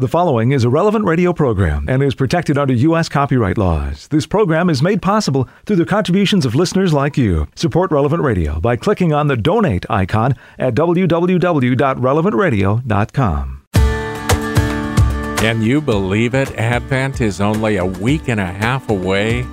The following is a relevant radio program and is protected under U.S. copyright laws. This program is made possible through the contributions of listeners like you. Support Relevant Radio by clicking on the donate icon at www.relevantradio.com. Can you believe it? Advent is only a week and a half away.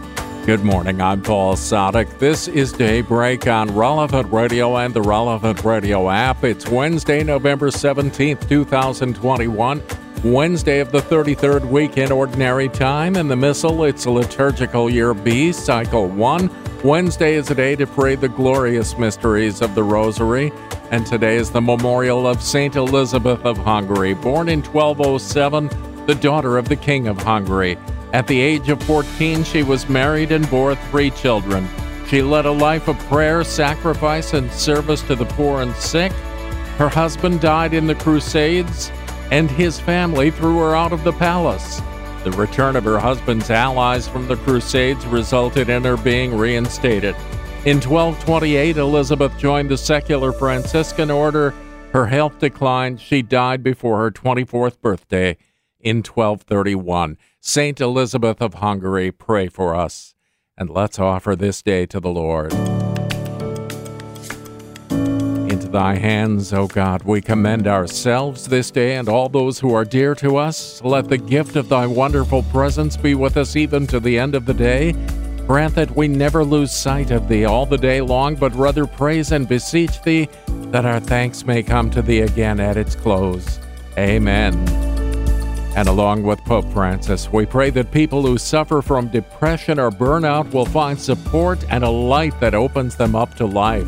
Good morning, I'm Paul Sadek. This is Daybreak on Relevant Radio and the Relevant Radio app. It's Wednesday, November 17th, 2021. Wednesday of the 33rd week in Ordinary Time. In the Missal, it's a Liturgical Year B, Cycle 1. Wednesday is a day to pray the glorious mysteries of the Rosary. And today is the memorial of Saint Elizabeth of Hungary, born in 1207, the daughter of the King of Hungary. At the age of 14, she was married and bore three children. She led a life of prayer, sacrifice, and service to the poor and sick. Her husband died in the Crusades and his family threw her out of the palace. The return of her husband's allies from the Crusades resulted in her being reinstated. In 1228, Elizabeth joined the secular Franciscan order. Her health declined. She died before her 24th birthday in 1231. Saint Elizabeth of Hungary, pray for us. And let's offer this day to the Lord. Into thy hands, O God, we commend ourselves this day and all those who are dear to us. Let the gift of thy wonderful presence be with us even to the end of the day. Grant that we never lose sight of thee all the day long, but rather praise and beseech thee that our thanks may come to thee again at its close. Amen. And along with Pope Francis, we pray that people who suffer from depression or burnout will find support and a light that opens them up to life.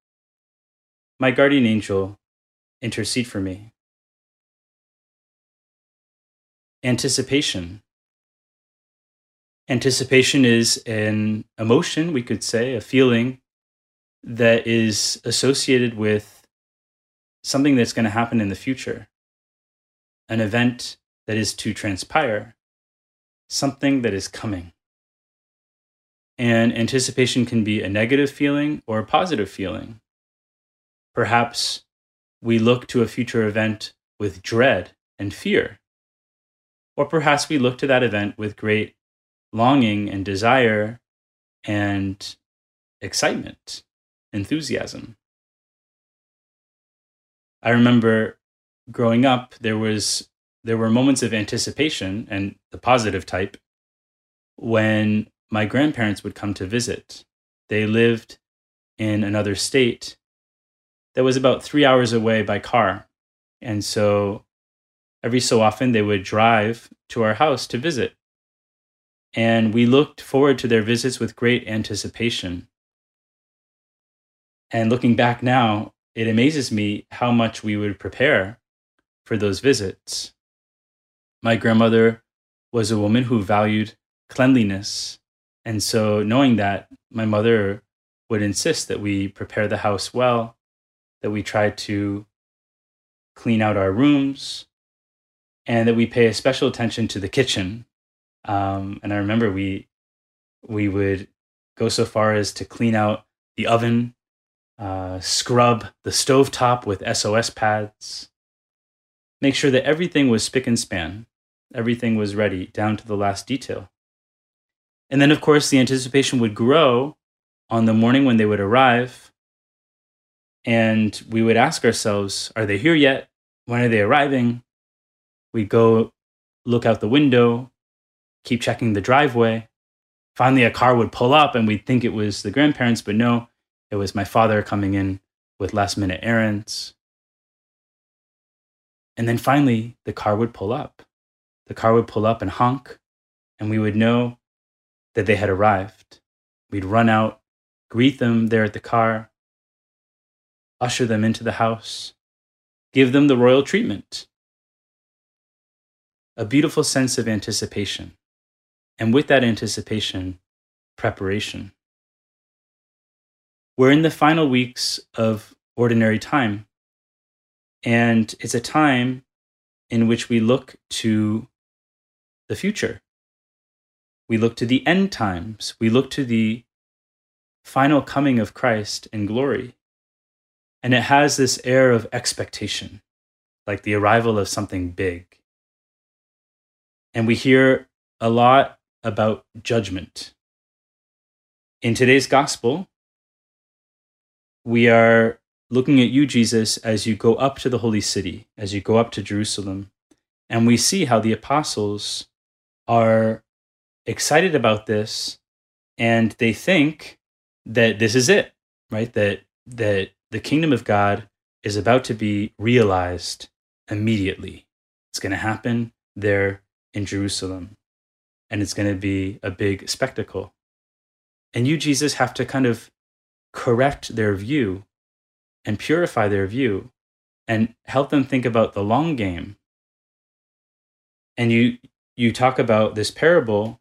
my guardian angel, intercede for me. Anticipation. Anticipation is an emotion, we could say, a feeling that is associated with something that's going to happen in the future, an event that is to transpire, something that is coming. And anticipation can be a negative feeling or a positive feeling. Perhaps we look to a future event with dread and fear. Or perhaps we look to that event with great longing and desire and excitement, enthusiasm. I remember growing up, there was there were moments of anticipation and the positive type when my grandparents would come to visit. They lived in another state that was about three hours away by car. And so every so often they would drive to our house to visit. And we looked forward to their visits with great anticipation. And looking back now, it amazes me how much we would prepare for those visits. My grandmother was a woman who valued cleanliness. And so, knowing that, my mother would insist that we prepare the house well, that we try to clean out our rooms, and that we pay a special attention to the kitchen. Um, and I remember we we would go so far as to clean out the oven, uh, scrub the stove top with SOS pads, make sure that everything was spick and span, everything was ready down to the last detail. And then, of course, the anticipation would grow on the morning when they would arrive and we would ask ourselves, are they here yet? When are they arriving? We'd go look out the window, keep checking the driveway. Finally, a car would pull up and we'd think it was the grandparents, but no, it was my father coming in with last minute errands. And then finally, the car would pull up. The car would pull up and honk, and we would know that they had arrived. We'd run out, greet them there at the car, usher them into the house, give them the royal treatment. a beautiful sense of anticipation. And with that anticipation, preparation. We're in the final weeks of ordinary time. And it's a time in which we look to the future. We look to the end times. We look to the final coming of Christ in glory. And it has this air of expectation, like the arrival of something big. And we hear a lot about judgment. In today's gospel, we are looking at you, Jesus, as you go up to the holy city, as you go up to Jerusalem. And we see how the apostles are excited about this and they think that this is it, right? That that the kingdom of God is about to be realized immediately. It's going to happen there in Jerusalem. And it's going to be a big spectacle. And you, Jesus, have to kind of correct their view and purify their view and help them think about the long game. And you you talk about this parable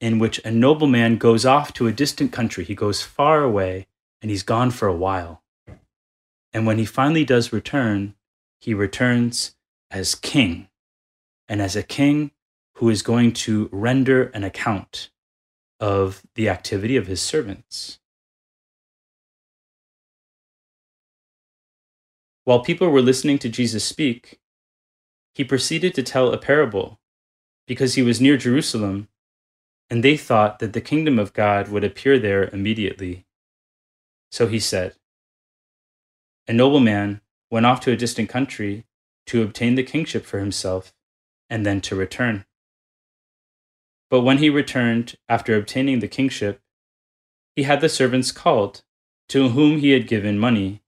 in which a nobleman goes off to a distant country. He goes far away and he's gone for a while. And when he finally does return, he returns as king. And as a king who is going to render an account of the activity of his servants. While people were listening to Jesus speak, he proceeded to tell a parable because he was near Jerusalem, and they thought that the kingdom of God would appear there immediately. So he said, A nobleman went off to a distant country to obtain the kingship for himself and then to return. But when he returned after obtaining the kingship, he had the servants called, to whom he had given money,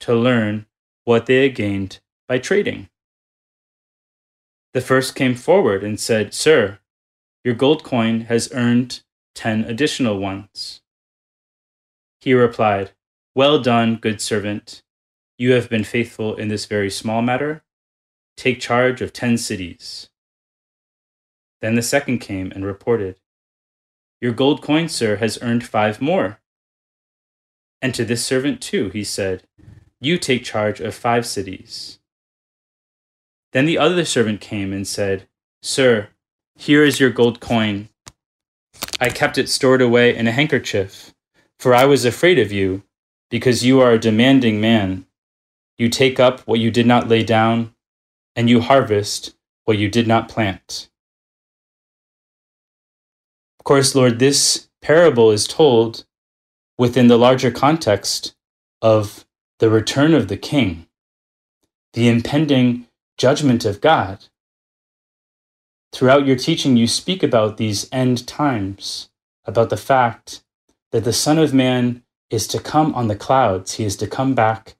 to learn what they had gained by trading. The first came forward and said, Sir, your gold coin has earned ten additional ones. He replied, Well done, good servant. You have been faithful in this very small matter. Take charge of ten cities. Then the second came and reported, Your gold coin, sir, has earned five more. And to this servant too, he said, you take charge of five cities. Then the other servant came and said, Sir, here is your gold coin. I kept it stored away in a handkerchief, for I was afraid of you, because you are a demanding man. You take up what you did not lay down, and you harvest what you did not plant. Of course, Lord, this parable is told within the larger context of the return of the king, the impending judgment of God. Throughout your teaching, you speak about these end times, about the fact that the Son of Man is to come on the clouds. He is to come back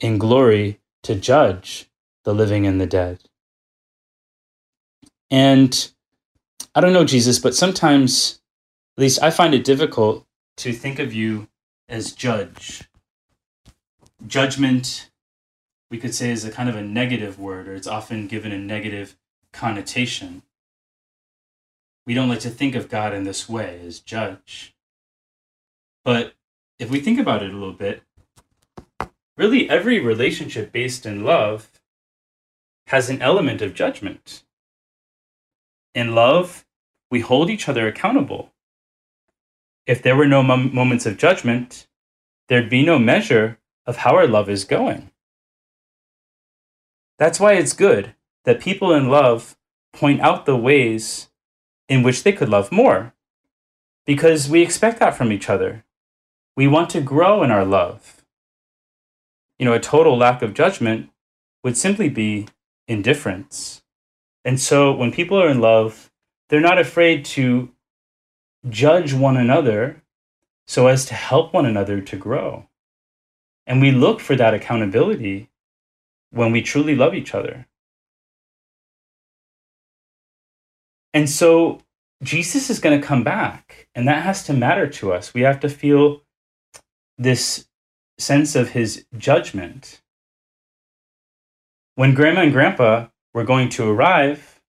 in glory to judge the living and the dead. And I don't know, Jesus, but sometimes, at least I find it difficult to think of you as judge judgment, we could say, is a kind of a negative word, or it's often given a negative connotation. We don't like to think of God in this way as judge. But if we think about it a little bit, really every relationship based in love has an element of judgment. In love, we hold each other accountable. If there were no mom- moments of judgment, there'd be no measure of how our love is going. That's why it's good that people in love point out the ways in which they could love more, because we expect that from each other. We want to grow in our love. You know, a total lack of judgment would simply be indifference. And so when people are in love, they're not afraid to judge one another so as to help one another to grow. And we look for that accountability when we truly love each other. And so Jesus is going to come back, and that has to matter to us. We have to feel this sense of his judgment. When grandma and grandpa were going to arrive,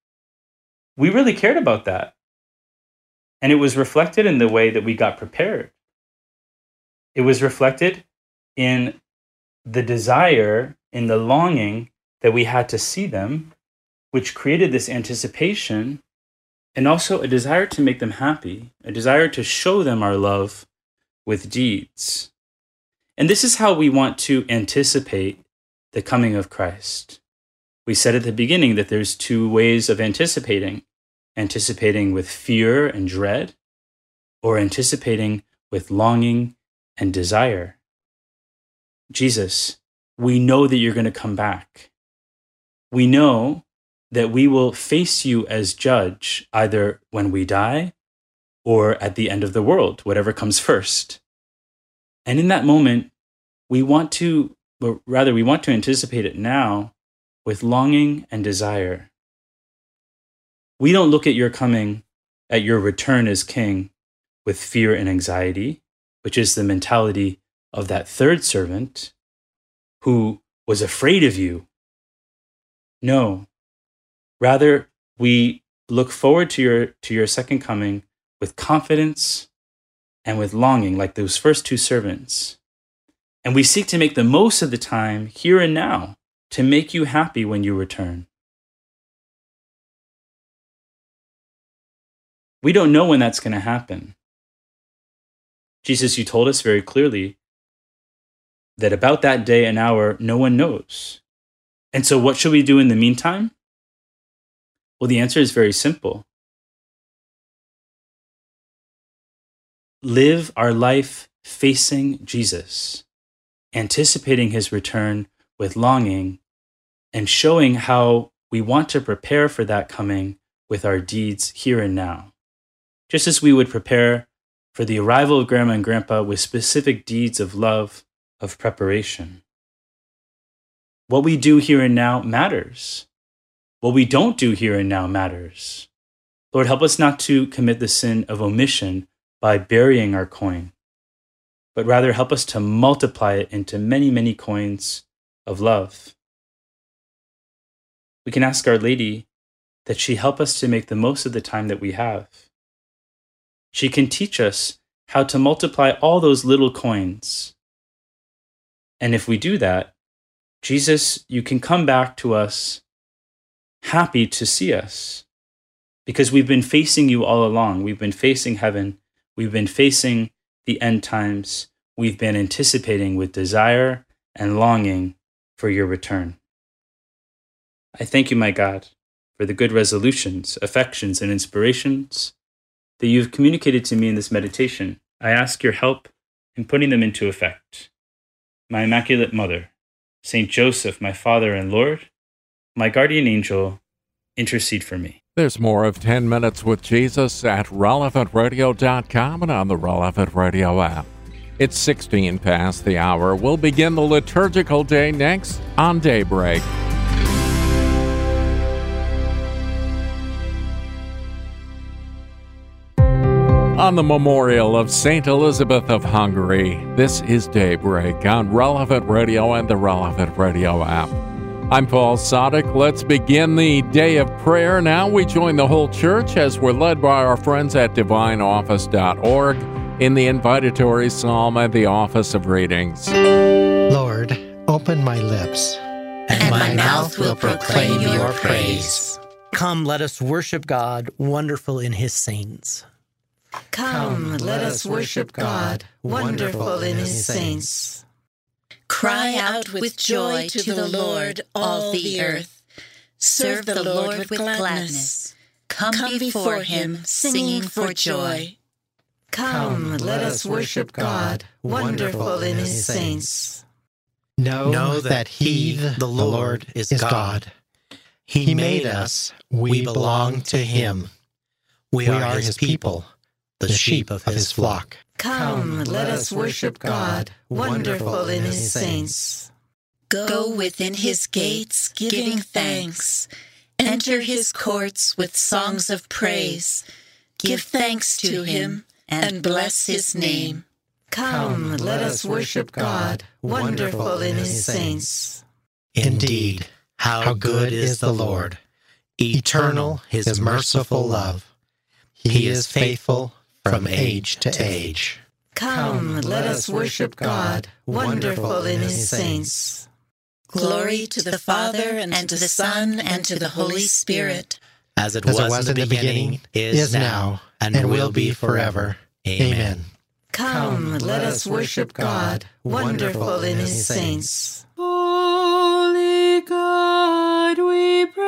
we really cared about that. And it was reflected in the way that we got prepared. It was reflected in the desire, in the longing that we had to see them, which created this anticipation and also a desire to make them happy, a desire to show them our love with deeds. And this is how we want to anticipate the coming of Christ. We said at the beginning that there's two ways of anticipating anticipating with fear and dread, or anticipating with longing and desire. Jesus, we know that you're going to come back. We know that we will face you as judge either when we die or at the end of the world, whatever comes first. And in that moment, we want to, or rather, we want to anticipate it now with longing and desire. We don't look at your coming, at your return as king, with fear and anxiety, which is the mentality of that third servant who was afraid of you. No. Rather, we look forward to your, to your second coming with confidence and with longing, like those first two servants. And we seek to make the most of the time here and now to make you happy when you return. We don't know when that's going to happen. Jesus, you told us very clearly that about that day and hour, no one knows. And so, what should we do in the meantime? Well, the answer is very simple live our life facing Jesus, anticipating his return with longing, and showing how we want to prepare for that coming with our deeds here and now just as we would prepare for the arrival of grandma and grandpa with specific deeds of love, of preparation. What we do here and now matters. What we don't do here and now matters. Lord, help us not to commit the sin of omission by burying our coin, but rather help us to multiply it into many, many coins of love. We can ask Our Lady that she help us to make the most of the time that we have she can teach us how to multiply all those little coins. And if we do that, Jesus, you can come back to us happy to see us because we've been facing you all along. We've been facing heaven. We've been facing the end times. We've been anticipating with desire and longing for your return. I thank you, my God, for the good resolutions, affections, and inspirations that you've communicated to me in this meditation. I ask your help in putting them into effect. My Immaculate Mother, Saint Joseph, my Father and Lord, my guardian angel, intercede for me. There's more of 10 Minutes with Jesus at relevantradio.com and on the Relevant Radio app. It's 16 past the hour. We'll begin the liturgical day next on Daybreak. On the memorial of St. Elizabeth of Hungary, this is Daybreak on Relevant Radio and the Relevant Radio app. I'm Paul Sadek. Let's begin the day of prayer. Now we join the whole church as we're led by our friends at divineoffice.org in the invitatory psalm and the office of readings. Lord, open my lips, and my mouth will proclaim your praise. Come, let us worship God, wonderful in his saints. Come, let us worship God, wonderful in his saints. Cry out with joy to the Lord, all the earth. Serve the Lord with gladness. Come before him, singing for joy. Come, let us worship God, wonderful in his saints. Know, know that He, the Lord, is God. He made us, we belong to Him. We are His people the sheep of his flock. Come, let us worship God, wonderful in his saints. Go within his gates, giving thanks. Enter his courts with songs of praise. Give thanks to him and bless his name. Come, let us worship God, wonderful in his saints. Indeed, how good is the Lord! Eternal his merciful love. He is faithful from age to age. Come, let us worship God, wonderful in his saints. Glory to the Father, and to the Son, and to the Holy Spirit. As it, was, it was in the beginning, is now, and will be forever. Amen. Come, let us worship God, wonderful in his saints. Holy God, we praise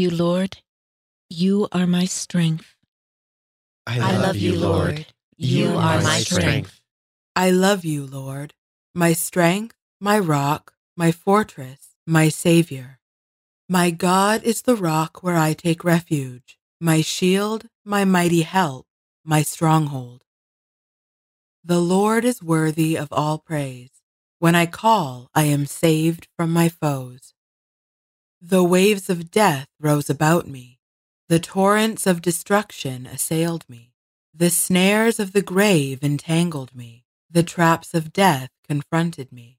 you, Lord. You are my strength. I love you, Lord. You are my strength. I love you, Lord, my strength, my rock, my fortress, my Savior. My God is the rock where I take refuge, my shield, my mighty help, my stronghold. The Lord is worthy of all praise. When I call, I am saved from my foes. The waves of death rose about me. The torrents of destruction assailed me. The snares of the grave entangled me. The traps of death confronted me.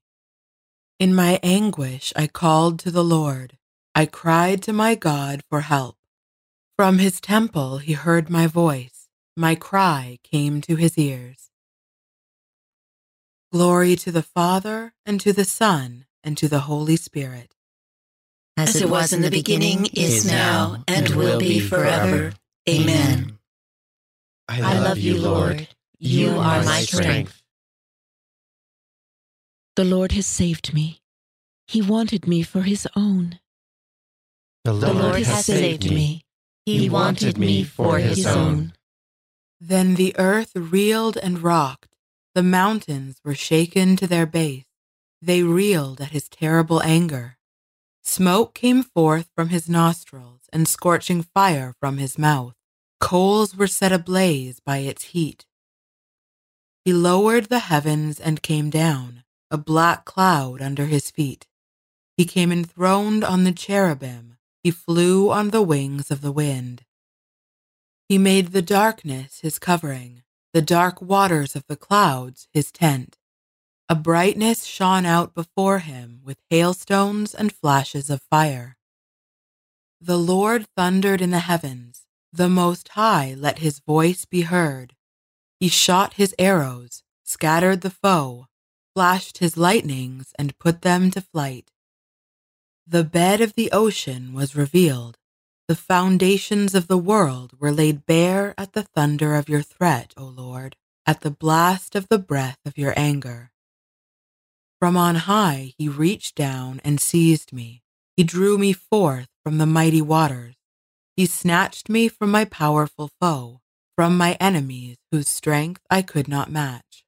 In my anguish, I called to the Lord. I cried to my God for help. From his temple, he heard my voice. My cry came to his ears. Glory to the Father, and to the Son, and to the Holy Spirit. As it was in the beginning, is now, and will be forever. Amen. I love you, Lord. You are my strength. The Lord has saved me. He wanted me for his own. The The Lord has saved me. He wanted me for his own. Then the earth reeled and rocked. The mountains were shaken to their base. They reeled at his terrible anger. Smoke came forth from his nostrils and scorching fire from his mouth. Coals were set ablaze by its heat. He lowered the heavens and came down, a black cloud under his feet. He came enthroned on the cherubim. He flew on the wings of the wind. He made the darkness his covering, the dark waters of the clouds his tent. A brightness shone out before him with hailstones and flashes of fire. The Lord thundered in the heavens. The Most High let his voice be heard. He shot his arrows, scattered the foe, flashed his lightnings, and put them to flight. The bed of the ocean was revealed. The foundations of the world were laid bare at the thunder of your threat, O Lord, at the blast of the breath of your anger. From on high he reached down and seized me. He drew me forth from the mighty waters. He snatched me from my powerful foe, from my enemies whose strength I could not match.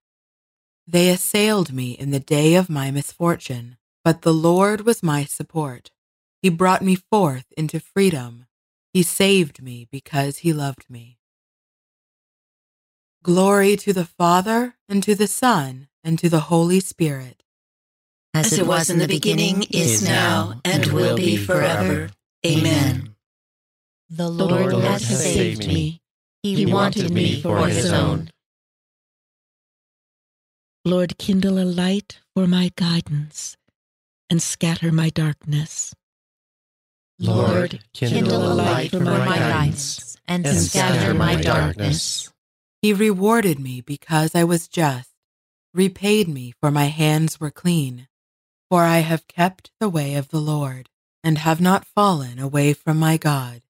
They assailed me in the day of my misfortune, but the Lord was my support. He brought me forth into freedom. He saved me because he loved me. Glory to the Father, and to the Son, and to the Holy Spirit. As it was in the beginning, is now, and will be forever. Amen. The Lord, has saved me. He wanted me for his own. Lord, kindle a light for my guidance and scatter my darkness. Lord, kindle a light for my guidance and scatter my darkness. He rewarded me because I was just, repaid me for my hands were clean. For I have kept the way of the Lord, and have not fallen away from my God.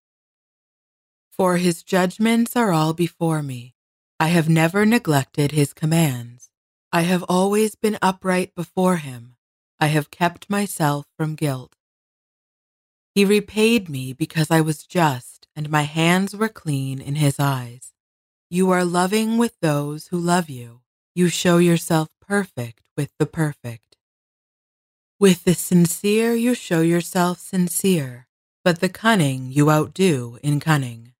For his judgments are all before me. I have never neglected his commands. I have always been upright before him. I have kept myself from guilt. He repaid me because I was just, and my hands were clean in his eyes. You are loving with those who love you. You show yourself perfect with the perfect. With the sincere, you show yourself sincere, but the cunning you outdo in cunning.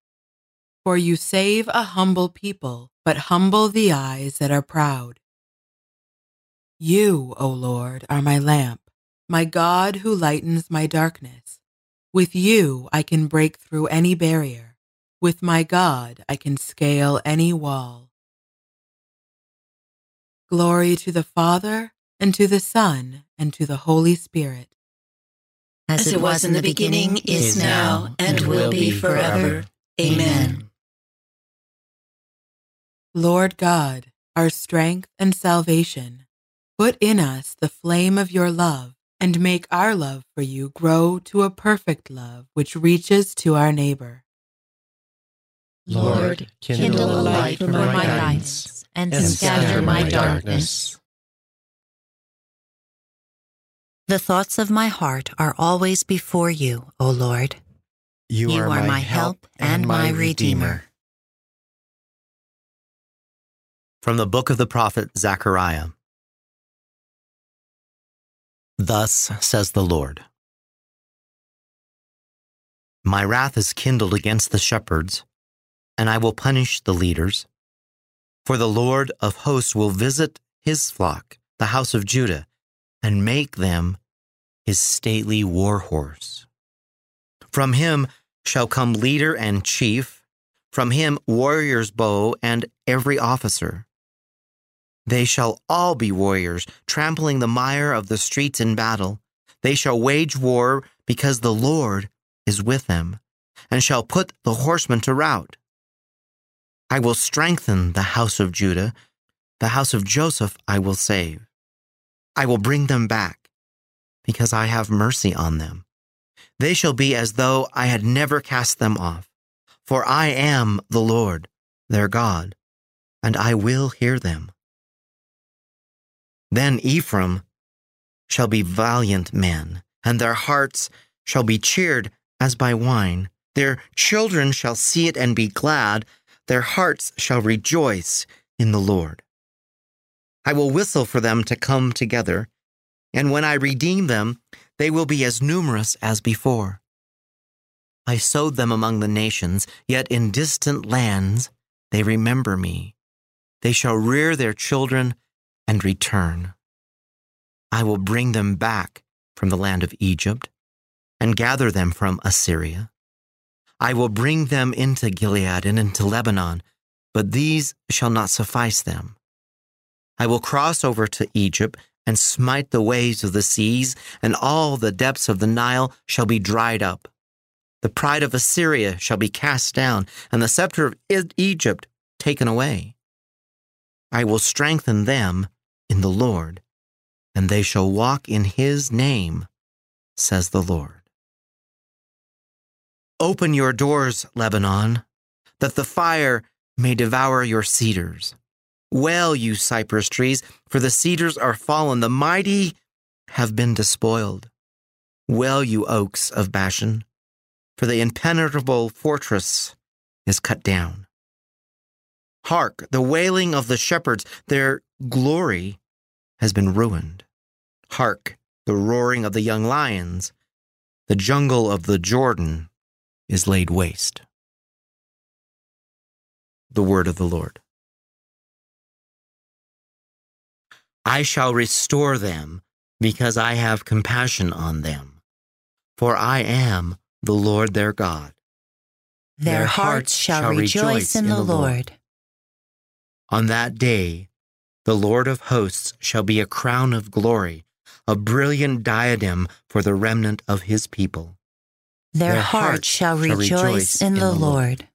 For you save a humble people, but humble the eyes that are proud. You, O Lord, are my lamp, my God who lightens my darkness. With you I can break through any barrier. With my God, I can scale any wall. Glory to the Father, and to the Son, and to the Holy Spirit. As it was in the beginning, is now, and will be forever. Amen. Lord God, our strength and salvation, put in us the flame of your love, and make our love for you grow to a perfect love which reaches to our neighbor. Lord, kindle a light for my guidance and scatter my darkness. The thoughts of my heart are always before you, O Lord. You, You are my help and my Redeemer. From the book of the prophet Zechariah. Thus says the Lord My wrath is kindled against the shepherds and I will punish the leaders. For the Lord of hosts will visit his flock, the house of Judah, and make them his stately war horse. From him shall come leader and chief, from him warrior's bow and every officer. They shall all be warriors, trampling the mire of the streets in battle. They shall wage war because the Lord is with them, and shall put the horsemen to rout. I will strengthen the house of Judah, the house of Joseph I will save. I will bring them back, because I have mercy on them. They shall be as though I had never cast them off, for I am the Lord, their God, and I will hear them. Then Ephraim shall be valiant men, and their hearts shall be cheered as by wine. Their children shall see it and be glad their hearts shall rejoice in the Lord. I will whistle for them to come together, and when I redeem them, they will be as numerous as before. I sowed them among the nations, yet in distant lands they remember me. They shall rear their children and return. I will bring them back from the land of Egypt and gather them from Assyria. I will bring them into Gilead and into Lebanon, but these shall not suffice them. I will cross over to Egypt and smite the waves of the seas, and all the depths of the Nile shall be dried up. The pride of Assyria shall be cast down, and the scepter of Egypt taken away. I will strengthen them in the Lord, and they shall walk in his name, says the Lord. Open your doors, Lebanon, that the fire may devour your cedars. Well, you cypress trees, for the cedars are fallen, the mighty have been despoiled. Well, you oaks of Bashan, for the impenetrable fortress is cut down. Hark, the wailing of the shepherds, their glory has been ruined. Hark, the roaring of the young lions, the jungle of the Jordan is laid waste. The word of the Lord. I shall restore them because I have compassion on them. For I am the Lord their God. Their, their hearts shall, shall rejoice, rejoice in the Lord. Lord. On that day, the Lord of hosts shall be a crown of glory, a brilliant diadem for the remnant of his people. Their, Their hearts shall rejoice, rejoice in, in the Lord. Lord.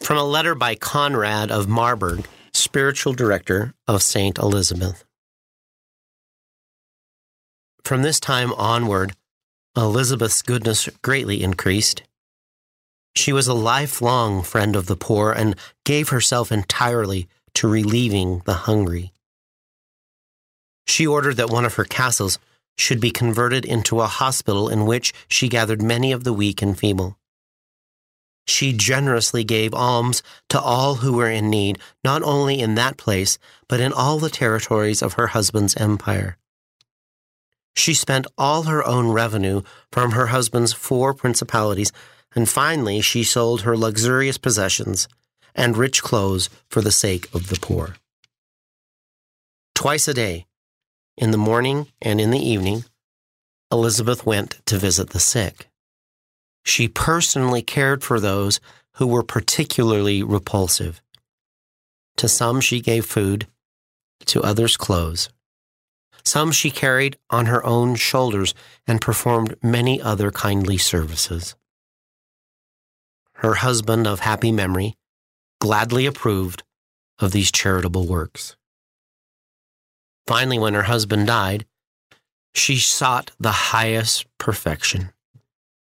From a letter by Conrad of Marburg, spiritual director of St. Elizabeth. From this time onward, Elizabeth's goodness greatly increased. She was a lifelong friend of the poor and gave herself entirely to relieving the hungry. She ordered that one of her castles should be converted into a hospital in which she gathered many of the weak and feeble. She generously gave alms to all who were in need, not only in that place, but in all the territories of her husband's empire. She spent all her own revenue from her husband's four principalities, and finally she sold her luxurious possessions and rich clothes for the sake of the poor. Twice a day, in the morning and in the evening, Elizabeth went to visit the sick. She personally cared for those who were particularly repulsive. To some she gave food, to others clothes. Some she carried on her own shoulders and performed many other kindly services. Her husband of happy memory gladly approved of these charitable works. Finally, when her husband died, she sought the highest perfection.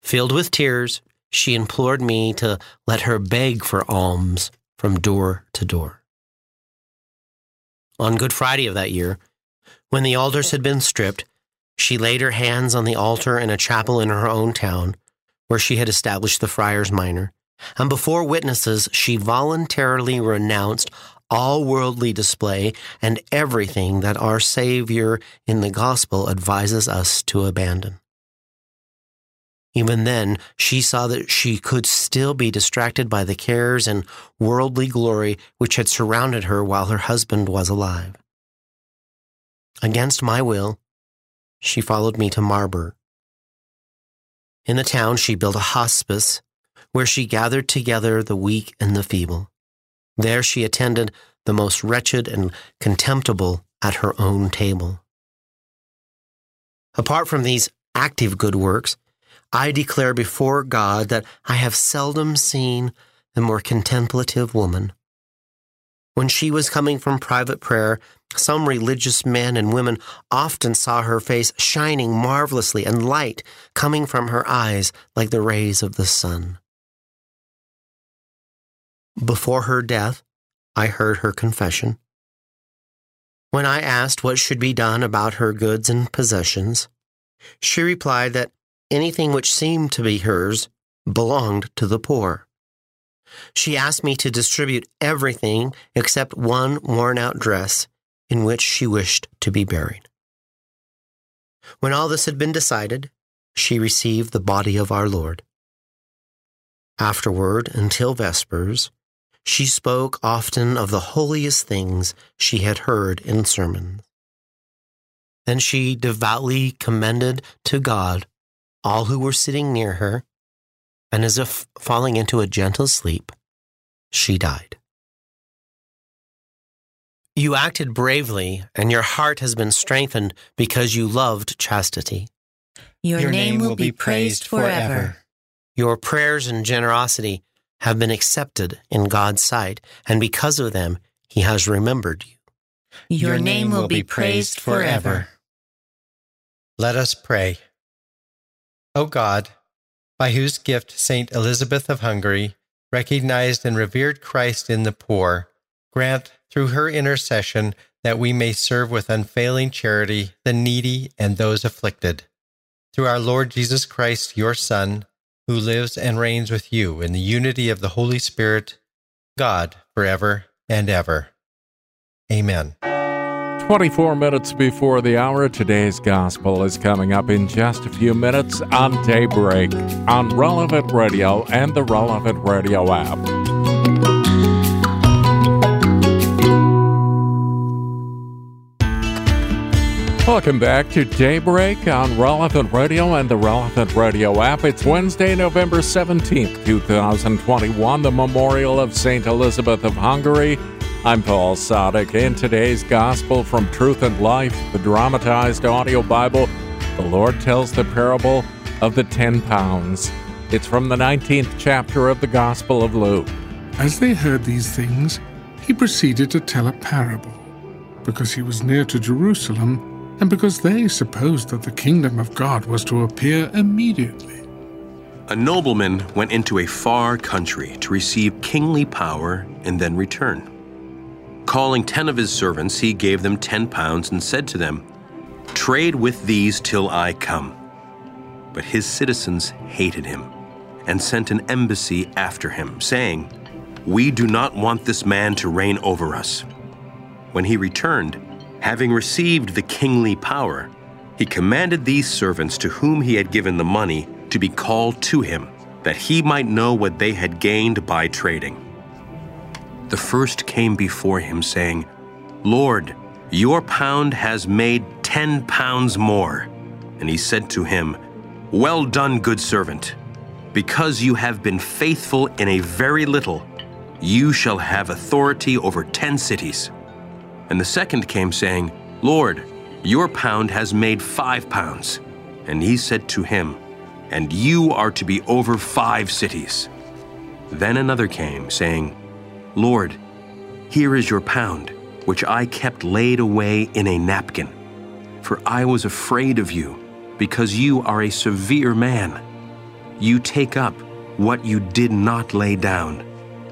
Filled with tears, she implored me to let her beg for alms from door to door. On Good Friday of that year, when the altars had been stripped, she laid her hands on the altar in a chapel in her own town, where she had established the Friars Minor, and before witnesses she voluntarily renounced all worldly display, and everything that our Savior in the gospel advises us to abandon. Even then, she saw that she could still be distracted by the cares and worldly glory which had surrounded her while her husband was alive. Against my will, she followed me to Marburg. In the town, she built a hospice where she gathered together the weak and the feeble. There she attended the most wretched and contemptible at her own table. Apart from these active good works, I declare before God that I have seldom seen a more contemplative woman. When she was coming from private prayer, some religious men and women often saw her face shining marvelously and light coming from her eyes like the rays of the sun. Before her death, I heard her confession. When I asked what should be done about her goods and possessions, she replied that anything which seemed to be hers belonged to the poor. She asked me to distribute everything except one worn out dress in which she wished to be buried. When all this had been decided, she received the body of our Lord. Afterward, until Vespers, she spoke often of the holiest things she had heard in sermons. Then she devoutly commended to God all who were sitting near her, and as if falling into a gentle sleep, she died. You acted bravely, and your heart has been strengthened because you loved chastity. Your, your name, name will be praised forever. Your prayers and generosity have been accepted in God's sight, and because of them, He has remembered you. Your name will be praised forever. Let us pray. O God, by whose gift Saint Elizabeth of Hungary recognized and revered Christ in the poor, grant through her intercession that we may serve with unfailing charity the needy and those afflicted. Through our Lord Jesus Christ, your Son, who lives and reigns with you in the unity of the Holy Spirit, God, forever and ever. Amen. 24 minutes before the hour, today's gospel is coming up in just a few minutes on Daybreak on Relevant Radio and the Relevant Radio app. Welcome back to Daybreak on Relevant Radio and the Relevant Radio app. It's Wednesday, November 17th, 2021, the memorial of St. Elizabeth of Hungary. I'm Paul Sadek. In today's Gospel from Truth and Life, the dramatized audio Bible, the Lord tells the parable of the ten pounds. It's from the 19th chapter of the Gospel of Luke. As they heard these things, he proceeded to tell a parable, because he was near to Jerusalem and because they supposed that the kingdom of God was to appear immediately. A nobleman went into a far country to receive kingly power and then return. Calling ten of his servants, he gave them ten pounds and said to them, Trade with these till I come. But his citizens hated him and sent an embassy after him, saying, We do not want this man to reign over us. When he returned, Having received the kingly power, he commanded these servants to whom he had given the money to be called to him, that he might know what they had gained by trading. The first came before him, saying, Lord, your pound has made ten pounds more. And he said to him, Well done, good servant. Because you have been faithful in a very little, you shall have authority over ten cities. And the second came, saying, Lord, your pound has made five pounds. And he said to him, And you are to be over five cities. Then another came, saying, Lord, here is your pound, which I kept laid away in a napkin. For I was afraid of you, because you are a severe man. You take up what you did not lay down,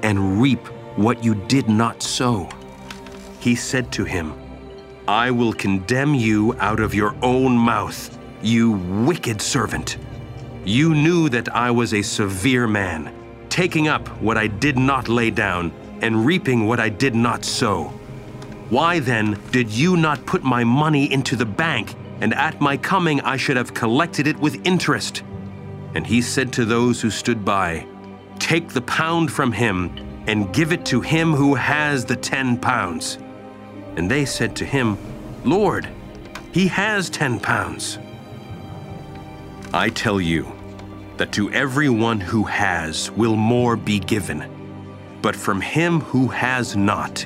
and reap what you did not sow he said to him, I will condemn you out of your own mouth, you wicked servant. You knew that I was a severe man, taking up what I did not lay down and reaping what I did not sow. Why then did you not put my money into the bank, and at my coming I should have collected it with interest? And he said to those who stood by, Take the pound from him and give it to him who has the ten pounds. And they said to him, Lord, he has ten pounds. I tell you that to everyone who has will more be given, but from him who has not,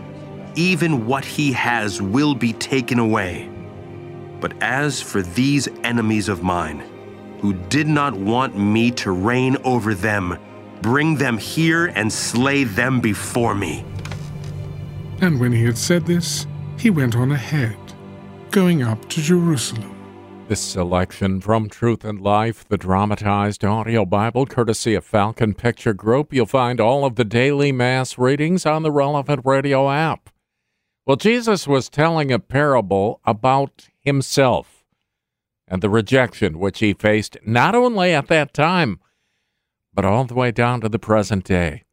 even what he has will be taken away. But as for these enemies of mine, who did not want me to reign over them, bring them here and slay them before me. And when he had said this, he went on ahead, going up to Jerusalem. This selection from Truth and Life, the dramatized audio Bible, courtesy of Falcon Picture Group. You'll find all of the daily Mass readings on the relevant radio app. Well, Jesus was telling a parable about himself and the rejection which he faced not only at that time, but all the way down to the present day.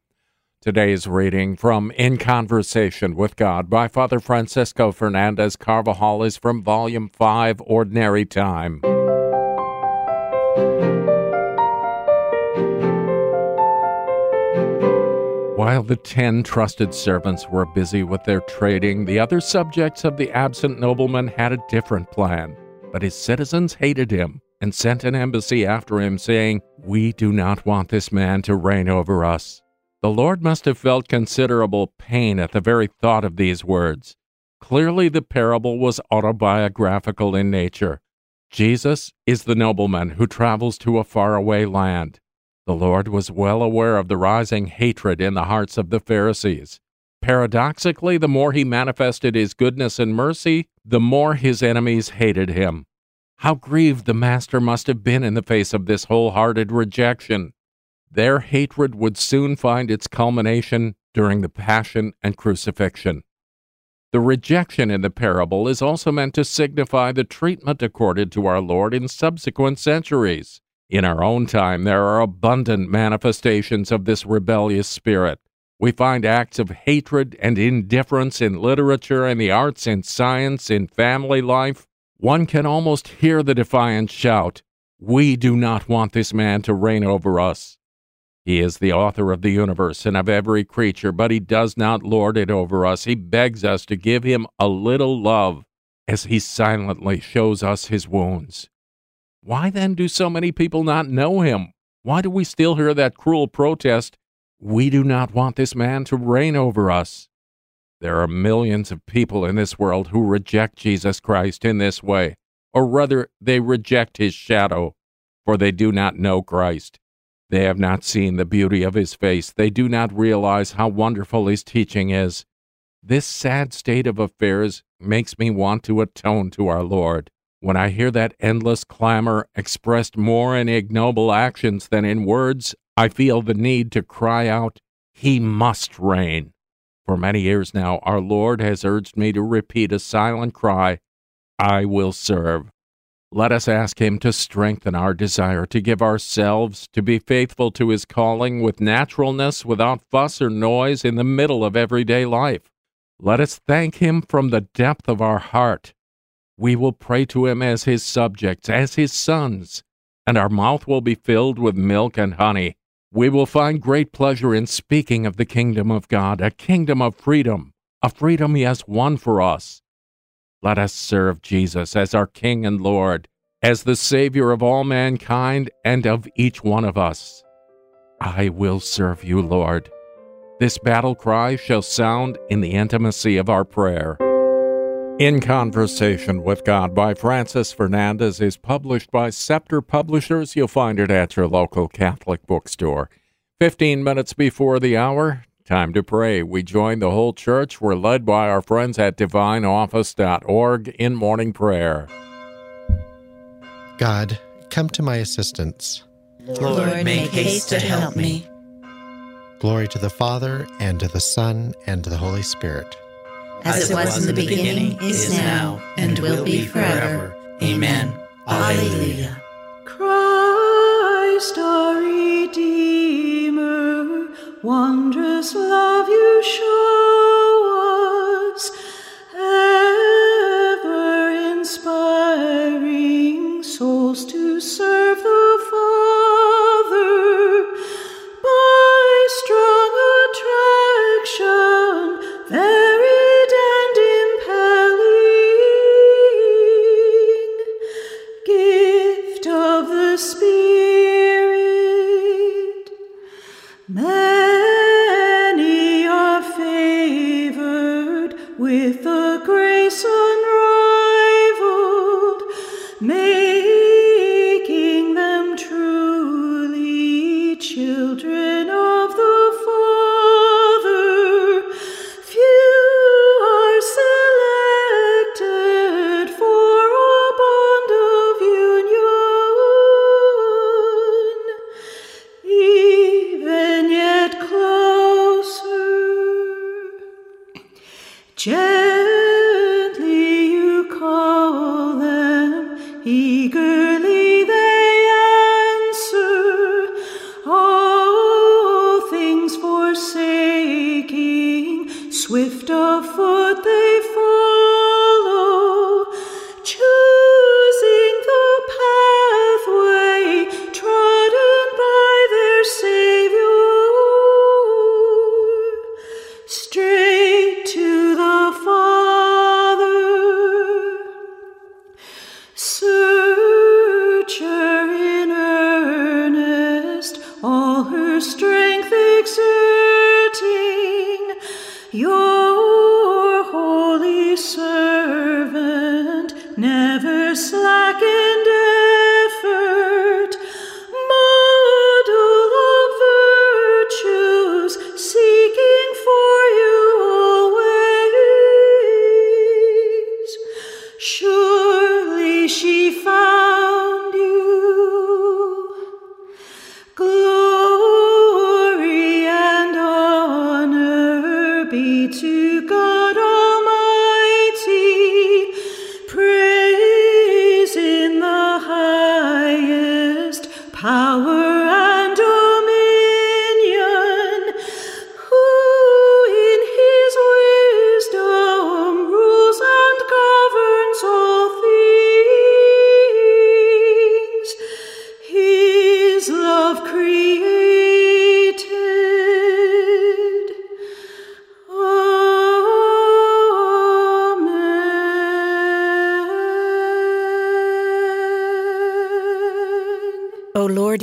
Today's reading from In Conversation with God by Father Francisco Fernandez Carvajal is from Volume 5, Ordinary Time. While the ten trusted servants were busy with their trading, the other subjects of the absent nobleman had a different plan. But his citizens hated him and sent an embassy after him, saying, We do not want this man to reign over us. The Lord must have felt considerable pain at the very thought of these words. Clearly, the parable was autobiographical in nature. Jesus is the nobleman who travels to a faraway land. The Lord was well aware of the rising hatred in the hearts of the Pharisees. Paradoxically, the more he manifested his goodness and mercy, the more his enemies hated him. How grieved the Master must have been in the face of this wholehearted rejection. Their hatred would soon find its culmination during the Passion and Crucifixion. The rejection in the parable is also meant to signify the treatment accorded to our Lord in subsequent centuries. In our own time, there are abundant manifestations of this rebellious spirit. We find acts of hatred and indifference in literature and the arts in science, in family life. One can almost hear the defiant shout, We do not want this man to reign over us. He is the author of the universe and of every creature, but he does not lord it over us. He begs us to give him a little love as he silently shows us his wounds. Why then do so many people not know him? Why do we still hear that cruel protest, We do not want this man to reign over us? There are millions of people in this world who reject Jesus Christ in this way, or rather, they reject his shadow, for they do not know Christ. They have not seen the beauty of his face. They do not realize how wonderful his teaching is. This sad state of affairs makes me want to atone to our Lord. When I hear that endless clamor expressed more in ignoble actions than in words, I feel the need to cry out, He must reign. For many years now, our Lord has urged me to repeat a silent cry, I will serve. Let us ask Him to strengthen our desire to give ourselves, to be faithful to His calling with naturalness, without fuss or noise, in the middle of everyday life. Let us thank Him from the depth of our heart. We will pray to Him as His subjects, as His sons, and our mouth will be filled with milk and honey. We will find great pleasure in speaking of the kingdom of God, a kingdom of freedom, a freedom He has won for us. Let us serve Jesus as our King and Lord, as the Savior of all mankind and of each one of us. I will serve you, Lord. This battle cry shall sound in the intimacy of our prayer. In Conversation with God by Francis Fernandez is published by Scepter Publishers. You'll find it at your local Catholic bookstore. 15 minutes before the hour, Time to pray. We join the whole church. We're led by our friends at divineoffice.org in morning prayer. God, come to my assistance. Lord, make haste to help me. Glory to the Father, and to the Son, and to the Holy Spirit. As it was in the beginning, is now, and will be forever. Amen. Alleluia. Wondrous love you show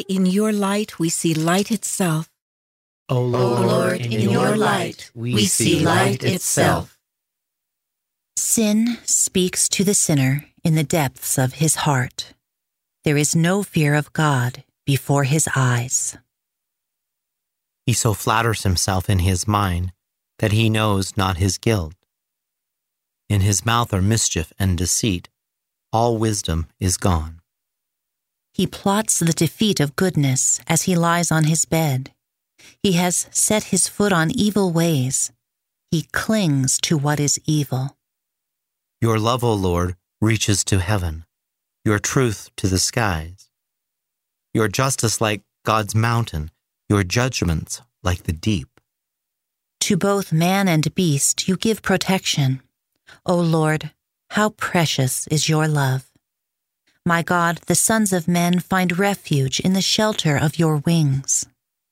in your light we see light itself. O Lord, Lord, in your light we see light itself. Sin speaks to the sinner in the depths of his heart. There is no fear of God before his eyes. He so flatters himself in his mind that he knows not his guilt. In his mouth are mischief and deceit. All wisdom is gone. He plots the defeat of goodness as he lies on his bed. He has set his foot on evil ways. He clings to what is evil. Your love, O Lord, reaches to heaven, your truth to the skies. Your justice like God's mountain, your judgments like the deep. To both man and beast you give protection. O Lord, how precious is your love. My God, the sons of men find refuge in the shelter of your wings.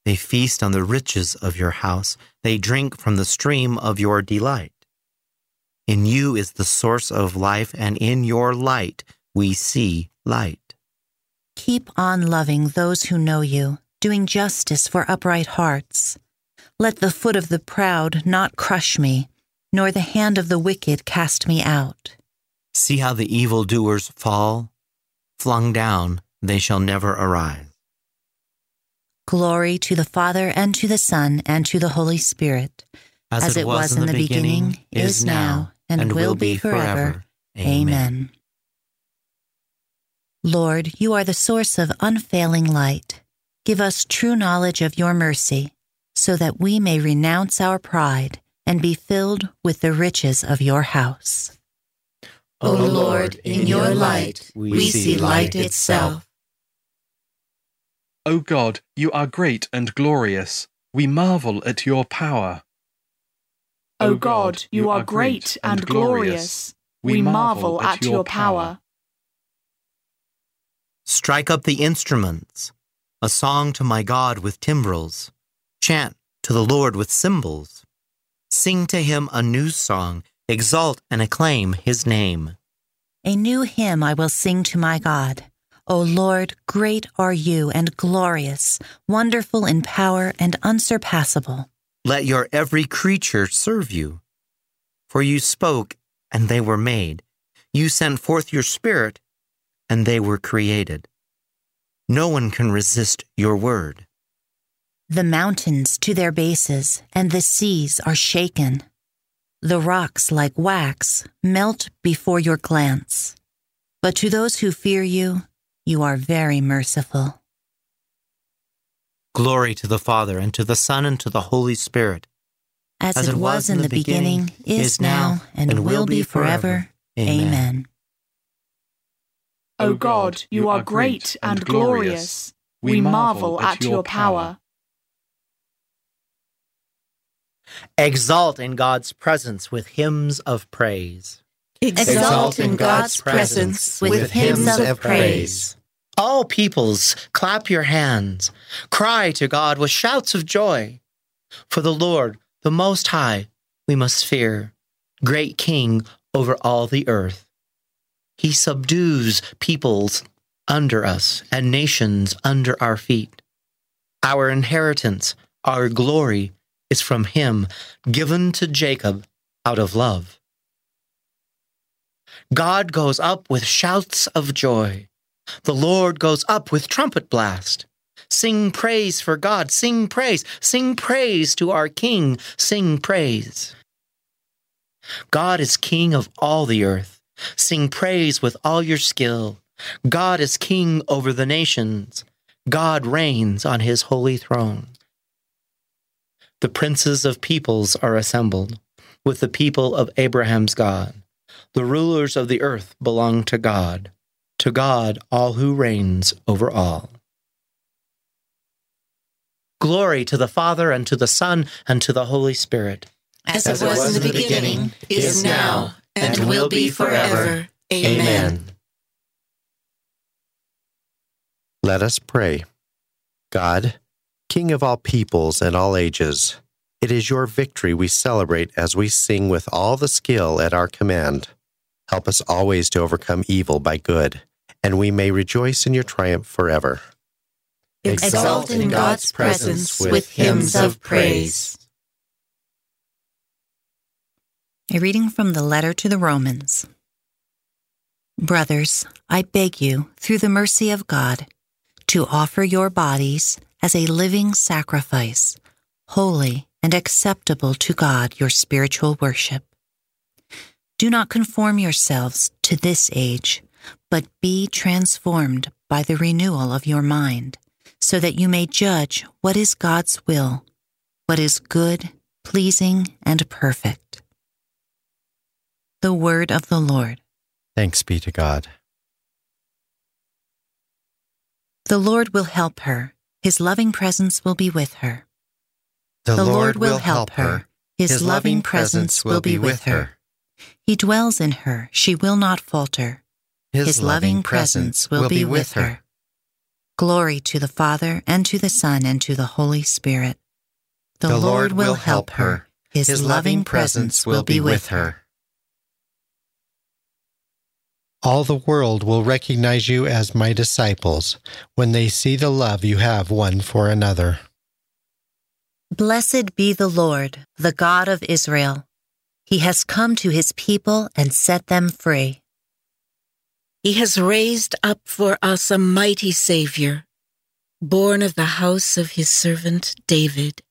They feast on the riches of your house, they drink from the stream of your delight. In you is the source of life, and in your light we see light. Keep on loving those who know you, doing justice for upright hearts. Let the foot of the proud not crush me, nor the hand of the wicked cast me out. See how the evildoers fall? Flung down, they shall never arise. Glory to the Father, and to the Son, and to the Holy Spirit, As it was in the beginning, is now, and will be forever. Amen. Lord, you are the source of unfailing light. Give us true knowledge of your mercy, so that we may renounce our pride and be filled with the riches of your house. O Lord, in your light we see light itself. O God, you are great and glorious. We marvel at your power. O God, you are great and glorious. We marvel at your power. Strike up the instruments, a song to my God with timbrels. Chant to the Lord with cymbals. Sing to him a new song, exalt and acclaim his name. A new hymn I will sing to my God. O Lord, great are you and glorious, wonderful in power and unsurpassable. Let your every creature serve you. For you spoke, and they were made. You sent forth your Spirit, and they were created. No one can resist your word. The mountains to their bases and the seas are shaken. The rocks, like wax, melt before your glance. But to those who fear you, you are very merciful. Glory to the Father, and to the Son, and to the Holy Spirit. As, it was in the beginning, is now, and will be forever. Amen. O God, you are great and glorious. We marvel at your power. Exalt in God's presence with hymns of praise. Exalt in God's presence with hymns of praise. All peoples, clap your hands. Cry to God with shouts of joy. For the Lord, the Most High, we must fear, great King over all the earth. He subdues peoples under us and nations under our feet. Our inheritance, our glory, is from him, given to Jacob out of love. God goes up with shouts of joy. The Lord goes up with trumpet blast. Sing praise for God. Sing praise. Sing praise to our King. Sing praise. God is King of all the earth. Sing praise with all your skill. God is King over the nations. God reigns on his holy throne. The princes of peoples are assembled with the people of Abraham's God. The rulers of the earth belong to God. To God, all who reigns over all. Glory to the Father, and to the Son, and to the Holy Spirit. As, it was, in the beginning, is now, and will be forever. Amen. Let us pray. God, King of all peoples and all ages, it is your victory we celebrate as we sing with all the skill at our command. Help us always to overcome evil by good, and we may rejoice in your triumph forever. Exalt in God's presence with hymns of praise. A reading from the letter to the Romans. Brothers, I beg you, through the mercy of God, to offer your bodies as a living sacrifice, holy and acceptable to God, your spiritual worship. Do not conform yourselves to this age, but be transformed by the renewal of your mind, so that you may judge what is God's will, what is good, pleasing, and perfect. The word of the Lord. Thanks be to God. The Lord will help her. His loving presence will be with her. The, the Lord, Lord will help her. His, His loving presence will be with her. He dwells in her. She will not falter. His, His loving presence will be with her. Glory to the Father, and to the Son, and to the Holy Spirit. The, the Lord will help her. His, His loving presence will be with her. All the world will recognize you as my disciples when they see the love you have one for another. Blessed be the Lord, the God of Israel. He has come to his people and set them free. He has raised up for us a mighty Savior, born of the house of his servant David.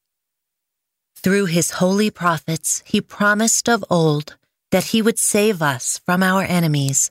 Through his holy prophets, he promised of old that he would save us from our enemies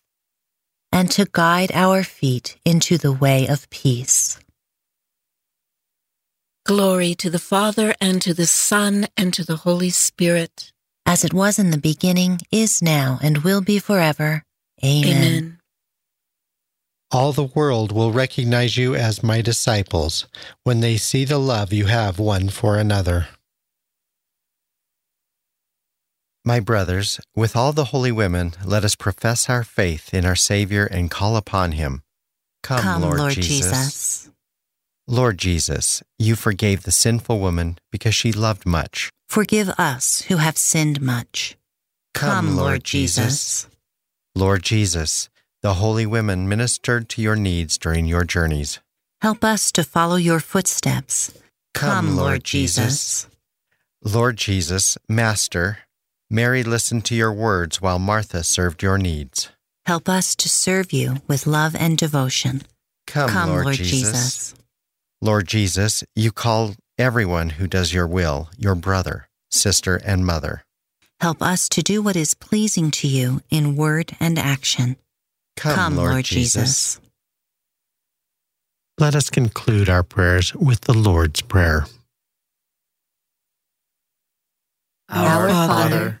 and to guide our feet into the way of peace. Glory to the Father, and to the Son, and to the Holy Spirit. As it was in the beginning, is now, and will be forever. Amen. Amen. All the world will recognize you as my disciples when they see the love you have one for another. My brothers, with all the holy women, let us profess our faith in our Savior and call upon him. Come, Come Lord, Lord Jesus. Jesus. Lord Jesus, you forgave the sinful woman because she loved much. Forgive us who have sinned much. Come, Come Lord Jesus. Lord Jesus, the holy women ministered to your needs during your journeys. Help us to follow your footsteps. Come, Come Lord Jesus. Lord Jesus, Master, Mary listened to your words while Martha served your needs. Help us to serve you with love and devotion. Come, Come Lord, Lord Jesus. Jesus. Lord Jesus, you call everyone who does your will your brother, sister, and mother. Help us to do what is pleasing to you in word and action. Come, Come Lord, Lord Jesus. Jesus. Let us conclude our prayers with the Lord's Prayer. Our Father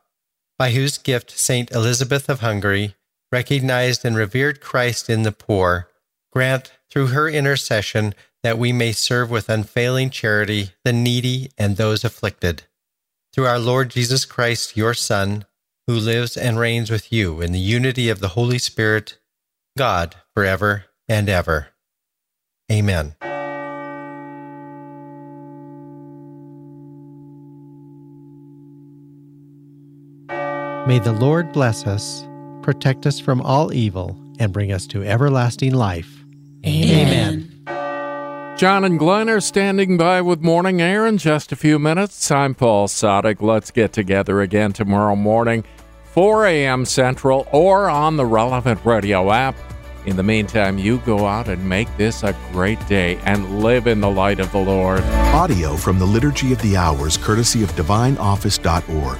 by whose gift Saint Elizabeth of Hungary recognized and revered Christ in the poor, grant through her intercession that we may serve with unfailing charity the needy and those afflicted. Through our Lord Jesus Christ, your Son, who lives and reigns with you in the unity of the Holy Spirit, God, forever and ever. Amen. May the Lord bless us, protect us from all evil, and bring us to everlasting life. Amen. John and Glenn are standing by with Morning Air in just a few minutes. I'm Paul Sadek. Let's get together again tomorrow morning, 4 a.m. Central, or on the relevant radio app. In the meantime, you go out and make this a great day and live in the light of the Lord. Audio from the Liturgy of the Hours, courtesy of DivineOffice.org.